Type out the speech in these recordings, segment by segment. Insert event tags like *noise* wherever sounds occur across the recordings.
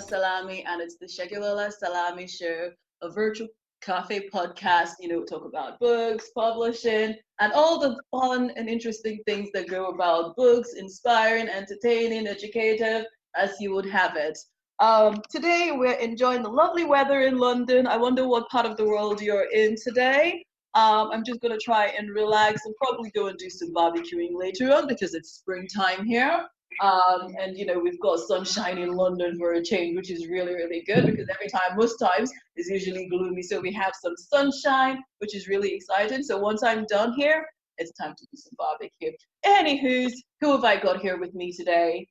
Salami, and it's the Segilola Salami Show, a virtual cafe podcast. You know, talk about books, publishing, and all the fun and interesting things that go about books, inspiring, entertaining, educative, as you would have it. Um, today, we're enjoying the lovely weather in London. I wonder what part of the world you're in today. Um, I'm just going to try and relax and probably go and do some barbecuing later on because it's springtime here. Um, and you know we've got sunshine in London for a change, which is really really good because every time, most times, is usually gloomy. So we have some sunshine, which is really exciting. So once I'm done here, it's time to do some barbecue. Anywho's, who have I got here with me today?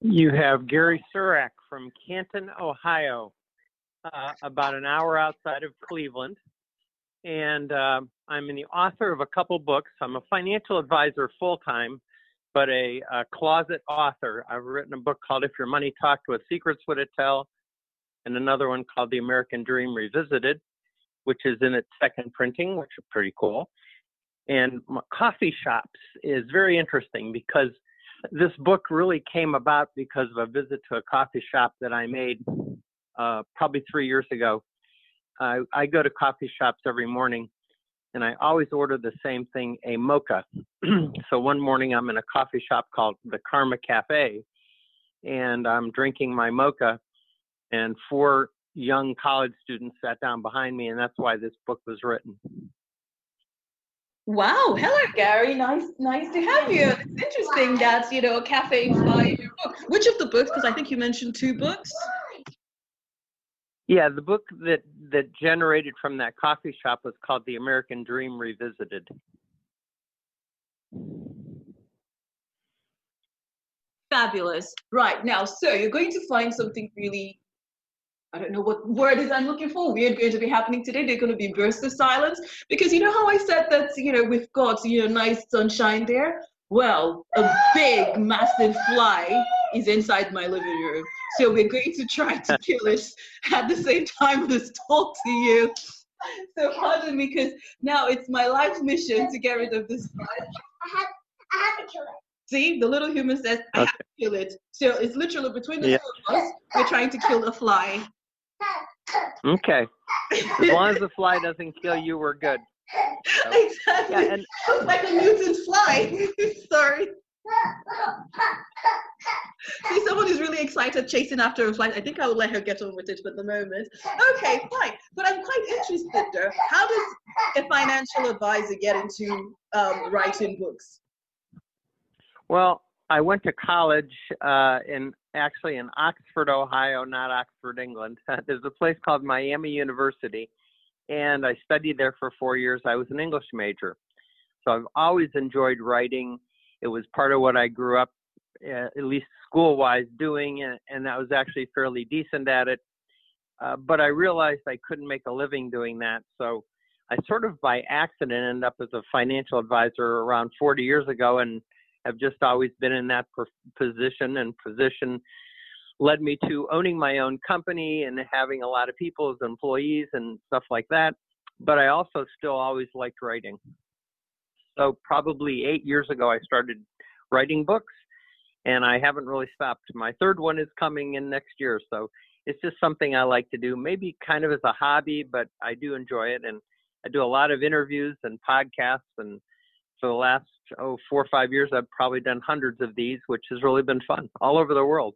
You have Gary Sirak from Canton, Ohio, uh, about an hour outside of Cleveland. And uh, I'm the author of a couple books. I'm a financial advisor full time but a, a, closet author. I've written a book called If Your Money Talked, What Secrets Would It Tell? And another one called The American Dream Revisited, which is in its second printing, which is pretty cool. And coffee shops is very interesting because this book really came about because of a visit to a coffee shop that I made uh, probably three years ago. I, I go to coffee shops every morning and I always order the same thing, a mocha. *clears throat* so one morning I'm in a coffee shop called the Karma Cafe, and I'm drinking my mocha, and four young college students sat down behind me, and that's why this book was written. Wow, hello Gary. Nice, nice to have you. It's interesting that you know a cafe inspired your book. Which of the books? Because I think you mentioned two books. Yeah, the book that that generated from that coffee shop was called The American Dream Revisited. Fabulous. Right now, so you're going to find something really I don't know what word is I'm looking for. We're going to be happening today. They're going to be bursts of silence because you know how I said that you know we've got you know nice sunshine there. Well, a big, massive fly is inside my living room. So we're going to try to *laughs* kill it at the same time as talk to you. So pardon me, because now it's my life mission to get rid of this fly. I have, I have to kill it. See, the little human says, I have to kill it. So it's literally between the yeah. two of us, we're trying to kill a fly. *laughs* Okay. As long as the fly doesn't kill you, we're good. *laughs* So, exactly. Yeah, and, *laughs* like a mutant fly. *laughs* Sorry. See, someone who's really excited chasing after a flight. I think I will let her get on with it for the moment. Okay, fine. But I'm quite interested, though. How does a financial advisor get into um, writing books? Well, I went to college uh, in actually in Oxford, Ohio, not Oxford, England. There's a place called Miami University, and I studied there for four years. I was an English major, so I've always enjoyed writing it was part of what I grew up, uh, at least school wise, doing, and, that was actually fairly decent at it. Uh, but I realized I couldn't make a living doing that. So I sort of by accident ended up as a financial advisor around 40 years ago and have just always been in that position and position led me to owning my own company and having a lot of people as employees and stuff like that. But I also still always liked writing. So probably eight years ago, I started writing books, and I haven't really stopped. My third one is coming in next year, so it's just something I like to do, maybe kind of as a hobby, but I do enjoy it, and I do a lot of interviews and podcasts, and for the last oh four or five years, I've probably done hundreds of these, which has really been fun all over the world.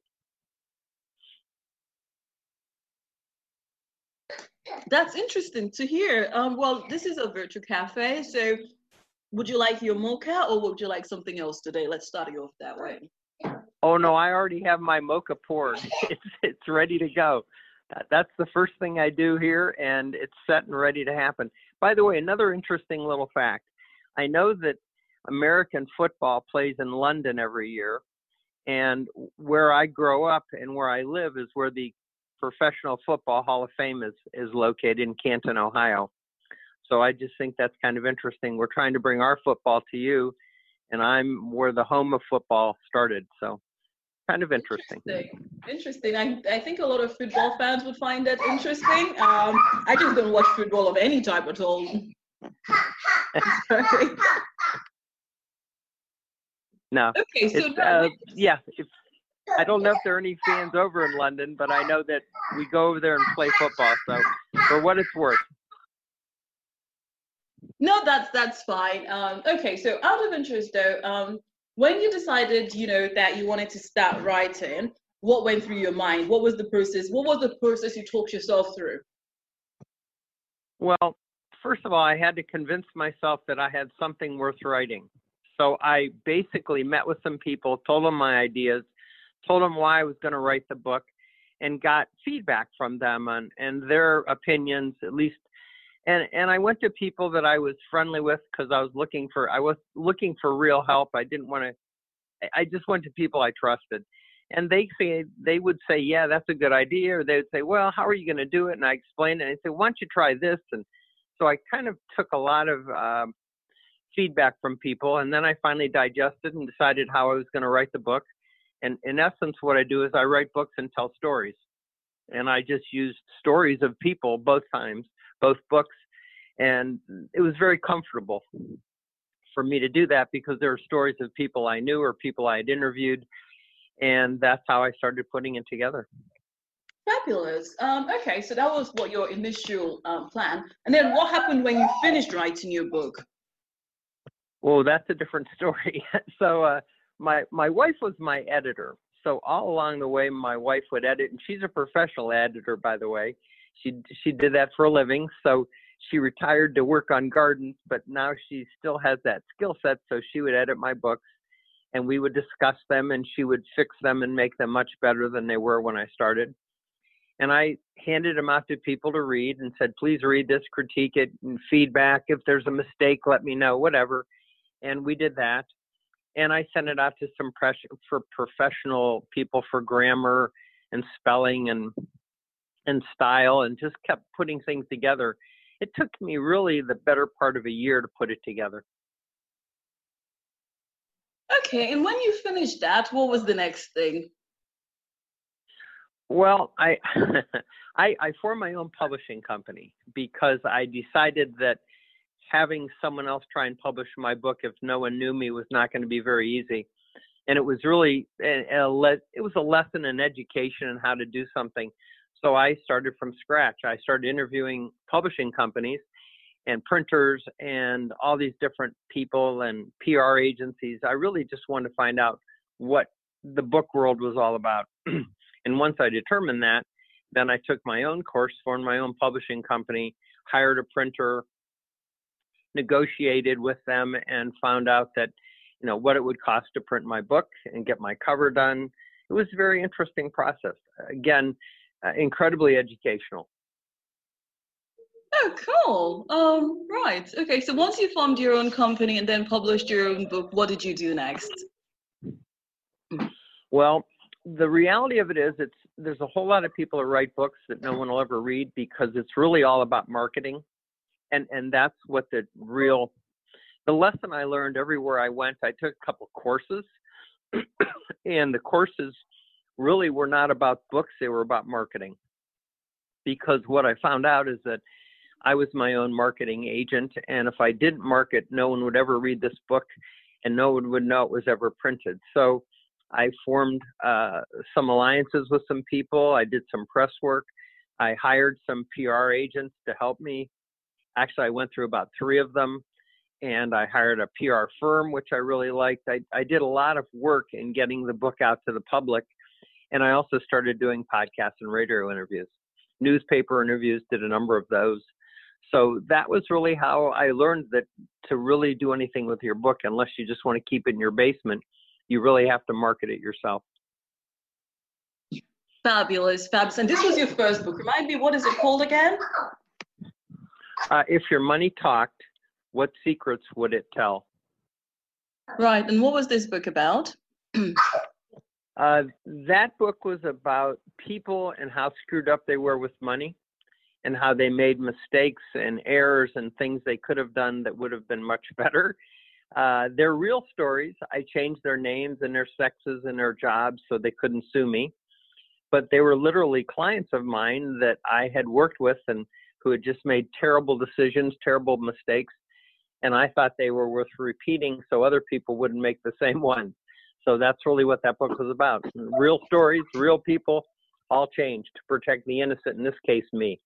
That's interesting to hear. Um, well, this is a virtual cafe, so would you like your mocha or would you like something else today? Let's start you off that way. Oh no, I already have my mocha poured. *laughs* it's it's ready to go. That's the first thing I do here, and it's set and ready to happen. By the way, another interesting little fact: I know that American football plays in London every year, and where I grow up and where I live is where the Professional Football Hall of Fame is is located in Canton, Ohio. So I just think that's kind of interesting. We're trying to bring our football to you, and I'm where the home of football started. So kind of interesting. Interesting. interesting. I, I think a lot of football fans would find that interesting. Um, I just don't watch football of any type at all. *laughs* *laughs* no. Okay, so uh, yeah. I don't know if there are any fans over in London, but I know that we go over there and play football. So, for what it's worth. No, that's that's fine. Um, okay, so out of interest though, um, when you decided, you know, that you wanted to start writing, what went through your mind? What was the process? What was the process you talked yourself through? Well, first of all, I had to convince myself that I had something worth writing. So I basically met with some people, told them my ideas, told them why I was going to write the book, and got feedback from them and their opinions, at least. And and I went to people that I was friendly with because I was looking for I was looking for real help. I didn't want to. I just went to people I trusted, and they say they would say, "Yeah, that's a good idea," or they would say, "Well, how are you going to do it?" And I explained it. And I said, "Why don't you try this?" And so I kind of took a lot of um, feedback from people, and then I finally digested and decided how I was going to write the book. And in essence, what I do is I write books and tell stories, and I just used stories of people both times, both books, and it was very comfortable for me to do that because there were stories of people I knew or people I had interviewed, and that's how I started putting it together. Fabulous. Um, okay, so that was what your initial um, plan, and then what happened when you finished writing your book? Well, that's a different *laughs* story. so, uh, my my wife was my editor. So all along the way, my wife would edit, and she's a professional editor, by the way. She she did that for a living. So she retired to work on gardens, but now she still has that skill set. So she would edit my books, and we would discuss them, and she would fix them and make them much better than they were when I started and I handed them out to people to read and said, please read this, critique it, and feedback. If there's a mistake, let me know, whatever. And we did that. And I sent it out to some press for professional people for grammar and spelling and and style and just kept putting things together. It took me really the better part of a year to put it together. Okay, and when you finished that, what was the next thing? Well, I, *laughs* I I formed my own publishing company because I decided that having someone else try and publish my book if no one knew me was not going to be very easy. And it was really a, le- it was a lesson in education and how to do something. So I started from scratch. I started interviewing publishing companies and printers and all these different people and PR agencies. I really just wanted to find out what the book world was all about. *clears throat* And once I determined that, then I took my own course, formed my own publishing company, hired a printer, negotiated with them, and found out that, you know, what it would cost to print my book and get my cover done. It was a very interesting process. Again, uh, incredibly educational. Oh, cool. Um, right. Okay. So once you formed your own company and then published your own book, what did you do next? Well, the reality of it is it's there's a whole lot of people that write books that no one will ever read because it's really all about marketing and and that's what the real the lesson i learned everywhere i went i took a couple courses *clears throat* and the courses really were not about books they were about marketing because what i found out is that i was my own marketing agent and if i didn't market no one would ever read this book and no one would know it was ever printed so I formed uh, some alliances with some people. I did some press work. I hired some PR agents to help me. Actually, I went through about three of them, and I hired a PR firm, which I really liked. I, I did a lot of work in getting the book out to the public, and I also started doing podcasts and radio interviews. Newspaper interviews, did a number of those. So that was really how I learned that to really do anything with your book, unless you just want to keep it in your basement, you really have to market it yourself. Fabulous, fabulous. And this was your first book. Remind me, what is it called again? Uh, if your money talked, what secrets would it tell? Right. And what was this book about? *clears throat* uh, that book was about people and how screwed up they were with money and how they made mistakes and errors and things they could have done that would have been much *laughs* better uh, they're real stories. I changed their names and their sexes and their jobs so they couldn't sue me. But they were literally clients of mine that I had worked with and who had just made terrible decisions, terrible mistakes. And I thought they were worth repeating so other people wouldn't make the *laughs* same one. So that's really what that book was about. Real stories, real people, all changed to protect the innocent, in this case, me.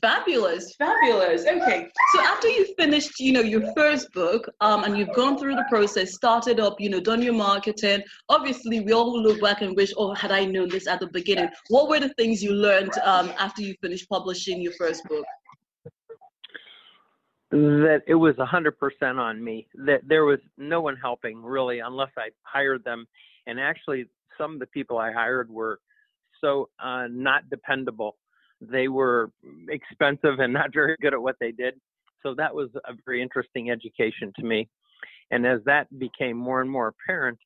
Fabulous, fabulous. Okay, so after you finished, you know, your first book, um, and you've gone through the process, started up, you know, done your marketing. Obviously, we all look back and wish, oh, had I known this at the beginning. What were the things you learned um, after you finished publishing your first book? That it was a hundred percent on me. That there was no one helping really, unless I hired them. And actually, some of the people I hired were so uh, not dependable they were expensive and *laughs* not very good at what they did. So that was a very interesting education to me. And as that became more and more apparent,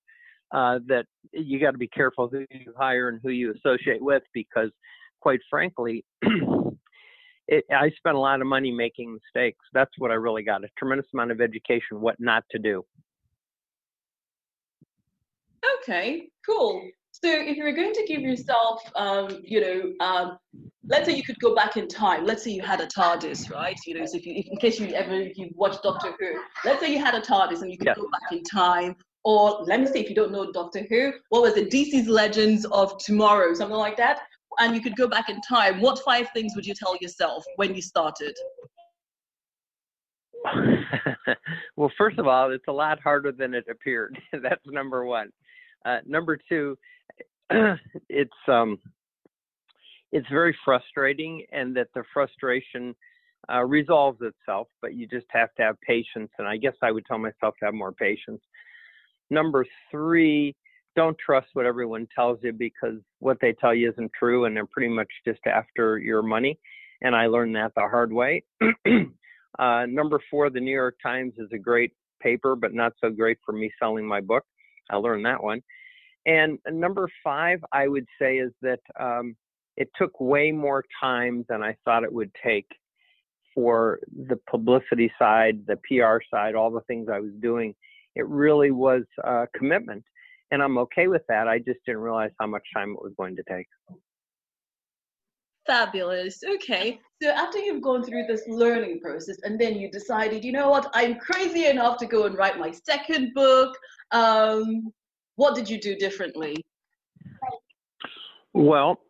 uh, that you got to be careful who you hire and who you associate with because, quite frankly, *clears throat* it, I spent a lot of money making mistakes. That's what I really got a tremendous amount of education, what not to do. Okay, cool. So if you were going to give yourself, um, you know, um, let's say you could go back in time. Let's say you had a TARDIS, right? You know, so if you, if, in case you ever you watched Doctor Who, let's say you had a TARDIS and you could yeah. go back in time. Or let me say, if you don't know Doctor Who, what was it? DC's Legends of Tomorrow, something like that. And you could go back in time. What five things would you tell yourself when you started? *laughs* well, first of all, it's a lot harder than it appeared. *laughs* That's number one. Uh, number two, *clears throat* it's um, it's very frustrating, and that the frustration uh, resolves itself. But you just have to have patience, and I guess I would tell myself to have more patience. Number three, don't trust what everyone tells you because what they tell you isn't true, and they're pretty much just after your money. And I learned that the hard way. *clears throat* uh, number four, the New York Times is a great paper, but not so great for me selling my book. I learned that one. And number five, I would say, is that um, it took way more time than I thought it would take for the publicity side, the PR side, all the things I was doing. It really was a commitment. And I'm okay with that. I just didn't realize how much time it was going to take. Fabulous. Okay. So after you've gone through this learning process and then you decided, you know what, I'm crazy enough to go and write my second book. Um, what did you do differently? Well,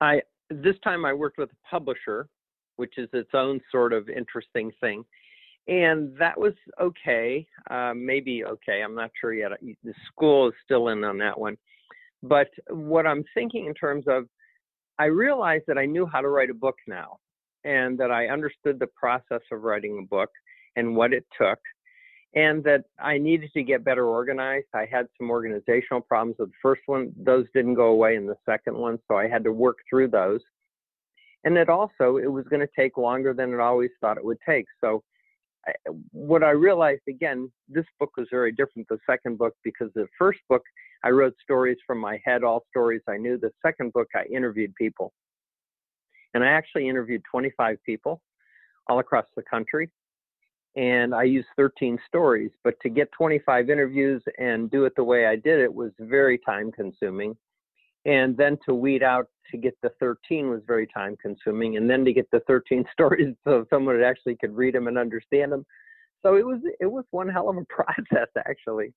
I this time I worked with a publisher, which is its own sort of interesting thing, and that was okay, uh, maybe okay. I'm not sure yet. The school is still in on that one, but what I'm thinking in terms of, I realized that I knew how to write a book now, and that I understood the process of writing a book and what it took and that I needed to get better organized. I had some organizational problems with the first one. Those didn't go away in the second one, so I had to work through those. And that also it was going to take longer than it always thought it would take. So I, what I realized again, this book was very different the second book because the first book I wrote stories from my head, all stories I knew. The second book I interviewed people. And I actually interviewed 25 people all across the country and I used 13 stories. But to get 25 interviews and do it the way I did it was very time consuming. And then to weed out to get the 13 was very time consuming. And then to get the 13 *laughs* stories so someone actually could read them and understand them. So it was it was one hell of a *laughs* process actually.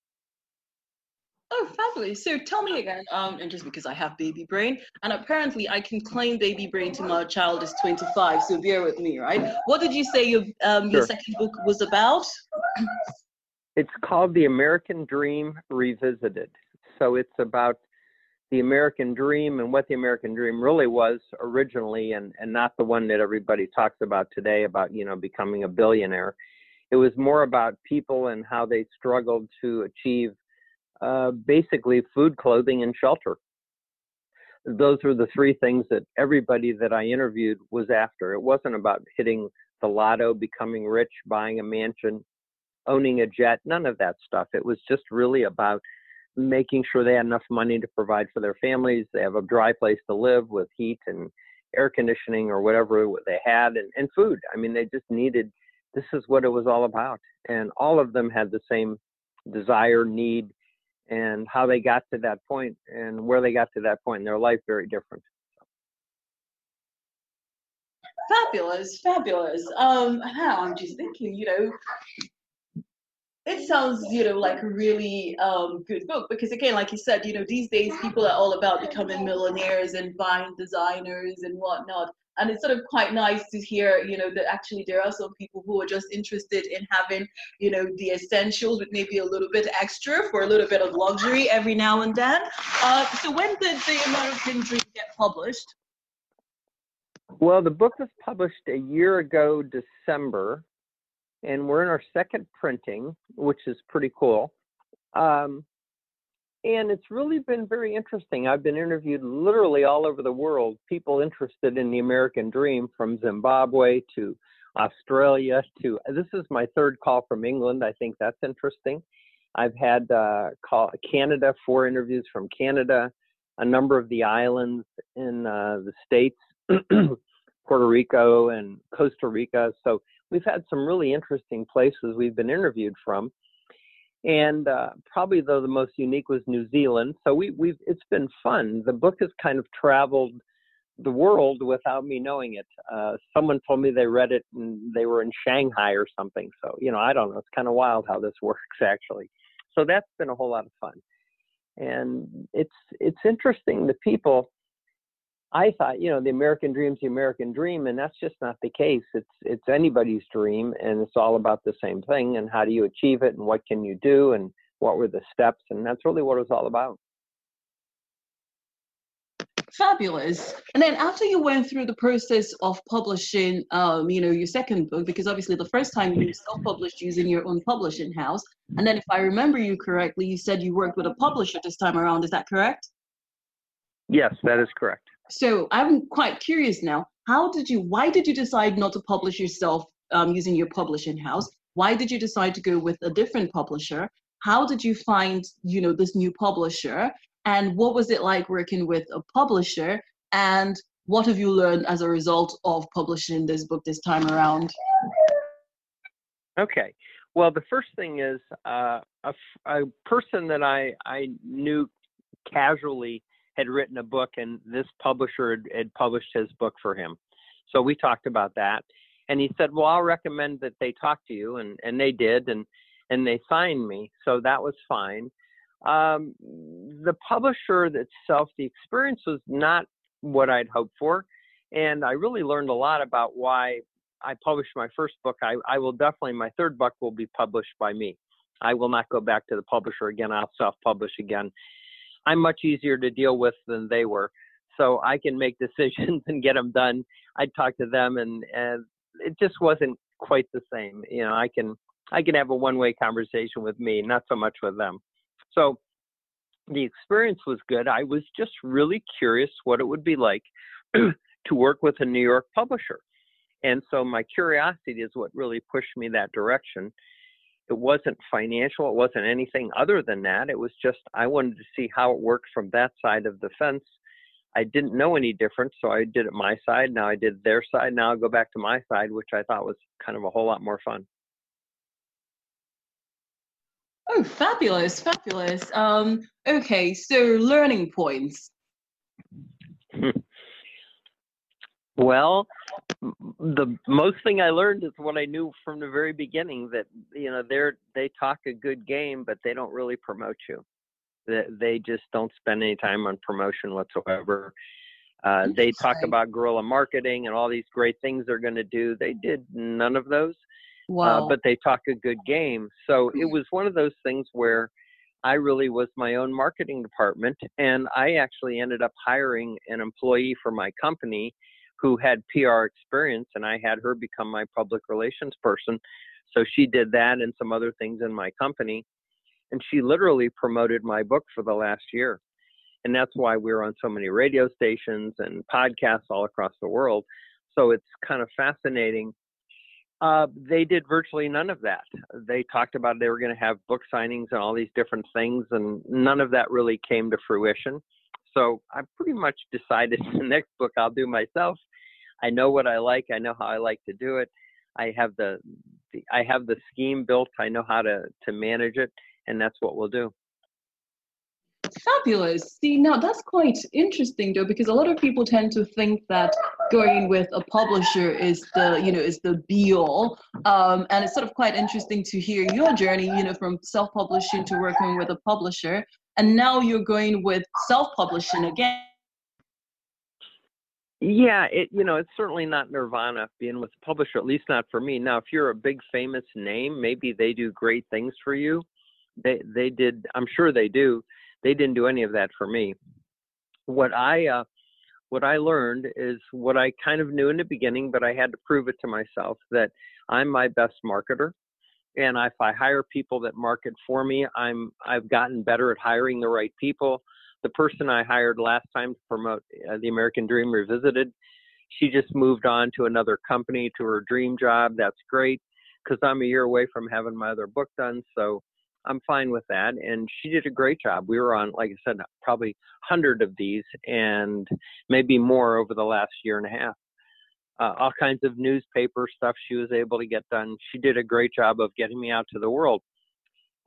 Oh, fabulous. So tell me again, um, and just because I have baby brain, and apparently I can claim baby brain to my child is 25, so bear with me, right? What did you say your, um, your second book was about? It's called The American Dream Revisited. So it's about the American dream and what the American dream really was originally, and, and not the one that everybody talks about today about, you know, becoming a billionaire. It was more about people and how they struggled to achieve uh, basically food, clothing, and shelter. Those were the three things that everybody that I interviewed was after. It wasn't about hitting the lotto, becoming rich, buying a mansion, owning a jet, none of that stuff. It was just really about making sure they had enough money to provide for their families, they have a dry place to live with heat and air conditioning or whatever they had, and, and food. I mean, they just needed this is what it was all about. And all of them had the same desire, need, and how they got to that point and where they got to that point in their life very different. Fabulous, fabulous. Um, now I'm just thinking, you know, it sounds, you know, like a really um, good book because again, like you said, you know, these days people are all about becoming millionaires and buying designers and whatnot. And it's sort of quite nice to hear, you know, that actually there are some people who are just interested in having, you know, the essentials with maybe a little bit extra for a little bit of luxury every now and then. Uh, so when did the American Dream get published? Well, the book was published a year ago, December, and we're in our second printing, which is pretty cool. Um, and it's really been very interesting. I've been interviewed literally all over the world, people interested in the American dream from Zimbabwe to Australia to this is my third call from England. I think that's interesting. I've had uh, call Canada, four interviews from Canada, a number of the islands in uh, the states, *clears throat* Puerto Rico and Costa Rica. So we've had some really interesting places we've been interviewed from. And uh, probably though the most unique was New Zealand. So we, we've it's been fun. The book has kind of traveled the world without me knowing it. Uh, someone told me they read it and they were in Shanghai or something. So you know I don't know. It's kind of wild how this *laughs* works actually. So that's been a whole lot of fun. And it's it's interesting the people I thought, you know, the American dream's the American dream, and that's just not the case. It's it's anybody's dream, and it's all about the same thing. And how do you achieve it, and what can you do, and what were the steps, and that's really what it was all about. Fabulous. And then after you went through the process of publishing, um, you know, your second book, because obviously the first time you self-published using your own publishing house, and then if I remember you correctly, you said you worked with a publisher this time around. Is that correct? Yes, that is correct. So I'm quite curious now. How did you? Why did you decide not to publish yourself um, using your publishing house? Why did you decide to go with a different publisher? How did you find, you know, this new publisher? And what was it like working with a publisher? And what have you learned as a result of publishing this book this time around? Okay. Well, the first thing is uh, a, a person that I, I knew casually had written a book and this publisher had, had published his book for him. So we talked about that. And he said, Well, I'll recommend that they talk to you. And, and they did. And, and they signed me. So that was fine. Um, the publisher itself, the experience was not what I'd hoped for. And I really learned a lot about why I published my first book. I, I will definitely, my third book will be published by me. I will not go back to the publisher again. I'll self publish again. I'm much easier to deal with than they were. So I can make *laughs* decisions and get them done. I talk to them and, and it just wasn't quite the same. You know, I can, I can have a one way conversation with me, not so much with them. So the experience was good. I was just really curious what it would be like *clears throat* to work with a New York publisher. And so my curiosity is what really pushed me that direction. It wasn't financial, it wasn't anything other than that. It was just I wanted to see how it worked from that side of the fence. I didn't know any different, so I did it my side. Now I did their side. Now I'll go back to my side, which I thought was kind of a whole lot more fun. Oh, fabulous, fabulous. Um, okay, so learning points. *laughs* well, the most thing I learned is what I knew from the very beginning that you know they're they talk a good game, but they don't really promote you. They, they just don't spend any time on promotion whatsoever. Uh, they talk about guerrilla marketing and all these great things they're going to do. They did none of those, uh, wow. uh, but they talk a good game. So it was one of those things where I really was my own marketing department, and I actually ended up hiring an employee for my company who had PR experience, and I had her become my public relations person. So she did that and some other things in my company. And she literally promoted my book for the last year. And that's why we're on so many radio stations and podcasts all across the world. So it's kind of fascinating. Uh, they did virtually none of that. They talked about they were going to have book signings and all these different things, and none of that really came to fruition. So I pretty much decided *laughs* the next book I'll do myself I know what I like. I know how I like to do it. I have the, the I have the scheme built. I know how to to manage it, and that's what we'll do. Fabulous. See, now that's quite interesting though, because a lot of people tend to think that going with a publisher is the, you know, is the be all. Um, and it's sort of quite interesting to hear your journey, you know, from self-publishing to working with a publisher, and now you're going with self-publishing again. Yeah, it you know it's certainly not nirvana being with a publisher, at least not for me. Now, if you're a big famous name, maybe they do great things for you. They they did. I'm sure they do they didn't do any of that for me. What I uh, what I learned is what I kind of knew in the beginning, but I had to prove it to myself that I'm my best marketer. And if I hire people that market for me, I'm I've gotten better at hiring the right people. The person I hired last time to promote uh, the American Dream Revisited, she just moved on to another company to her dream job. That's great because I'm a year away from having my other book done. So I'm fine with that. And she did a great job. We were on, like I said, probably hundred of these and maybe more over the last year and a half. Uh, all kinds of newspaper stuff she was able to get done. She did a great job of getting me out to the world.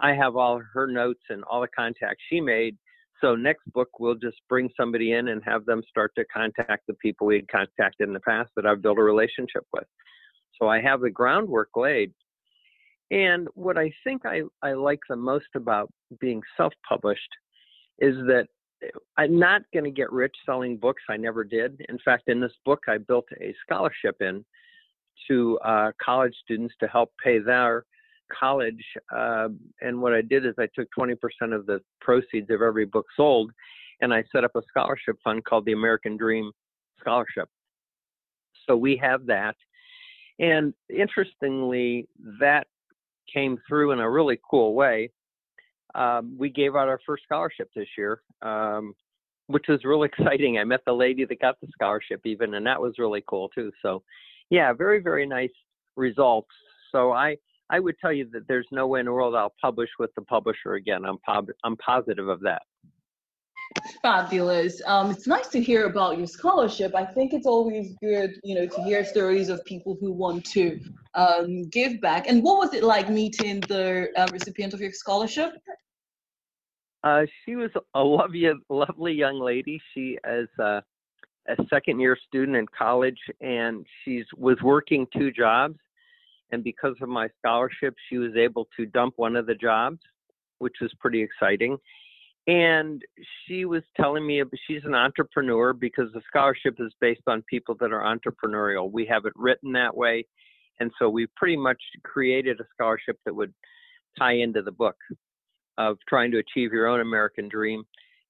I have all her notes and all the contacts she made. So next book, we'll just bring somebody in and have them start to contact the people we had contacted in the past that I've built a relationship with. So I have the groundwork laid. And what I think I, I like the most about being self published is that I'm not going to get rich selling books. I never did. In fact, in this book, I built a scholarship in to uh, college students to help pay their college. Uh, and what I did is I took 20% of the proceeds of every book sold and I set up a scholarship fund called the American Dream Scholarship. So we have that. And interestingly, that came through in a really cool way. Um, we gave out our first scholarship this year, um, which was really *laughs* exciting. I met the lady that got the scholarship even, and that was really cool too. So, yeah, very very nice results. So I I would tell you that there's no way in the world I'll publish with the publisher again. I'm po- I'm positive of that. Fabulous. Um, it's nice to hear about your scholarship. I think it's always good, you know, to hear stories of people who want to um, give back. And what was it like meeting the uh, recipient of your scholarship? Uh, she was a lovely, lovely young lady. She is a, a second year student in college, and she was working two jobs. And because of my scholarship, she was able to dump one of the jobs, which was pretty exciting and she was telling me she's an entrepreneur because the scholarship is based on people that are entrepreneurial. We have it written that way, and so we pretty much created a scholarship that would tie into the book of trying to achieve your own American dream.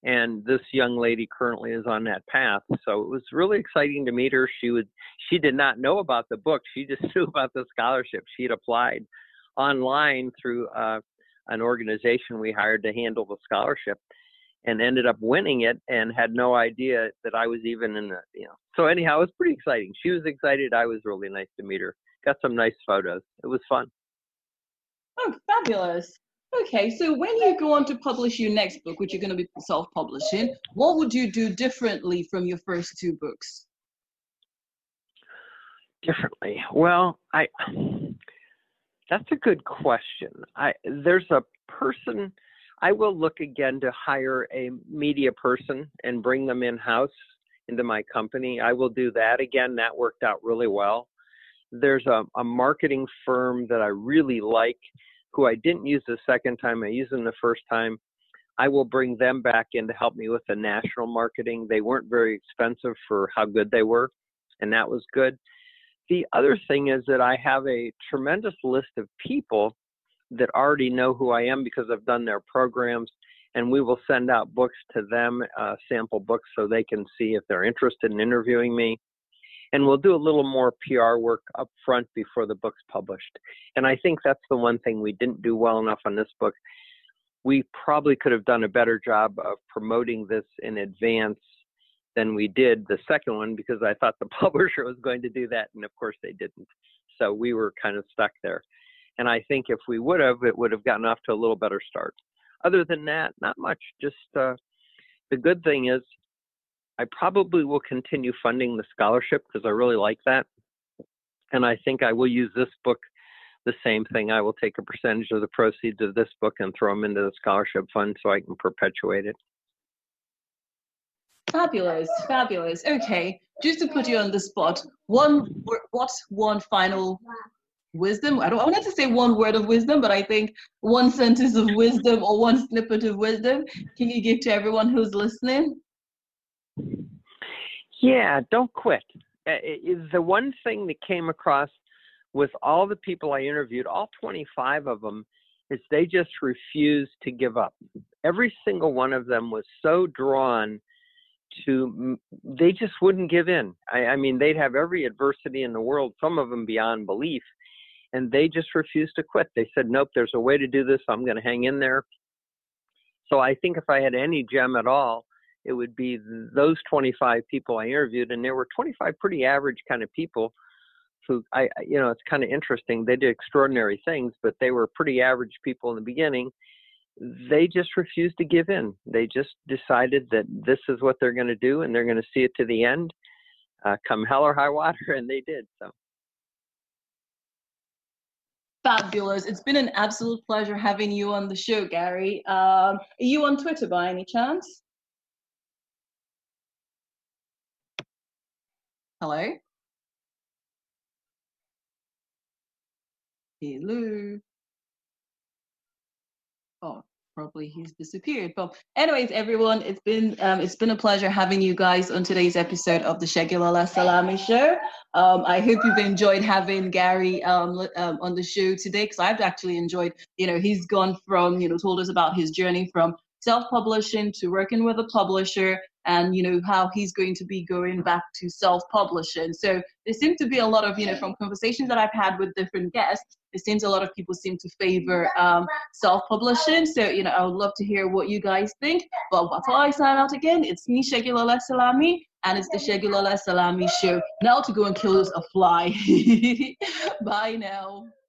And this young lady currently is on that path. So it was really exciting to meet her. She would she did not know about the book. She just *laughs* knew about the scholarship. She had applied online through uh, an organization we hired to handle the scholarship and ended up winning it and had no idea that I was even in the, you know. So anyhow, it was pretty exciting. She was excited. I was really nice to meet her. Got some nice photos. It was fun. Oh, fabulous. Okay, so when you go on to publish your next book, which you're going to be self-publishing, what would you do differently from your first two books? Differently. Well, I that's a good question. I there's a person I will look again to hire a media person and bring them in house into my company. I will do that again. That worked out really well. There's a, a marketing firm that I really like who I didn't use the second time, I used them the first time. I will bring them back in to help me with the national marketing. They weren't very expensive for how good they were, and that was good. The other thing is that I have a tremendous list of people that already know who I am because I've done their programs, and we will send out books to them, uh, sample books, so they can see if they're interested in interviewing me. And we'll do a little more PR work up front before the book's published. And I think that's the one thing we didn't do well enough on this book. We probably could have done a better job of promoting this in advance than we did the second one because I thought the *laughs* publisher was going to do that, and of course they didn't. So we were kind of stuck there. And I think if we would have, it would have gotten off to a little better start. Other than that, not much. Just uh, the good thing is, I probably will continue funding the scholarship because I really like that. And I think I will use this book the same thing. I will take a percentage of the proceeds of this book and throw them into the scholarship fund so I can perpetuate it. Fabulous, fabulous. Okay, just to put you on the spot, one what's one final wisdom? I don't I wanted to say one word of wisdom, but I think one sentence of wisdom or one snippet of wisdom can you give to everyone who's listening? Yeah, don't quit. Uh, the one thing that came across with all the people I interviewed, all 25 of them, is they just refused to give up. Every single one of them was so drawn to, they just wouldn't give in. I, I mean, they'd have every adversity in the world, some of them beyond belief, and they just refused to quit. They said, nope, there's a way to do this. I'm going to hang in there. So I think if I had any gem at all, it would be those 25 people I interviewed, and there were 25 pretty average kind of people who I, you know, it's kind of interesting. They did extraordinary things, but they were pretty average people in the beginning. They just refused to give in. They just decided that this is what they're going to do, and they're going to see it to the end, uh, come hell or high water, *laughs* and they did. So. Fabulous. It's been an absolute pleasure having you on the show, Gary. Um, are you on Twitter by any chance? Hello? Hello. Oh, probably he's disappeared. But anyways, everyone, it's been um, it's been a pleasure having you guys on today's episode of the Segilola Salami Show. Um, I hope you've enjoyed having Gary um, um, on the show today because I've actually enjoyed. You know, he's gone from you know told us about his journey from self-publishing to working with a publisher and you know how he's going to be going back to self-publishing. So there seems to be a lot of you know from conversations that i've had with different guests it seems a lot of people seem to favor um, self-publishing. So you know i would love to hear what you guys think. But before i sign out again? It's me Segilola Salami and it's the Segilola Salami show. Now to go and kill a fly. *laughs* Bye now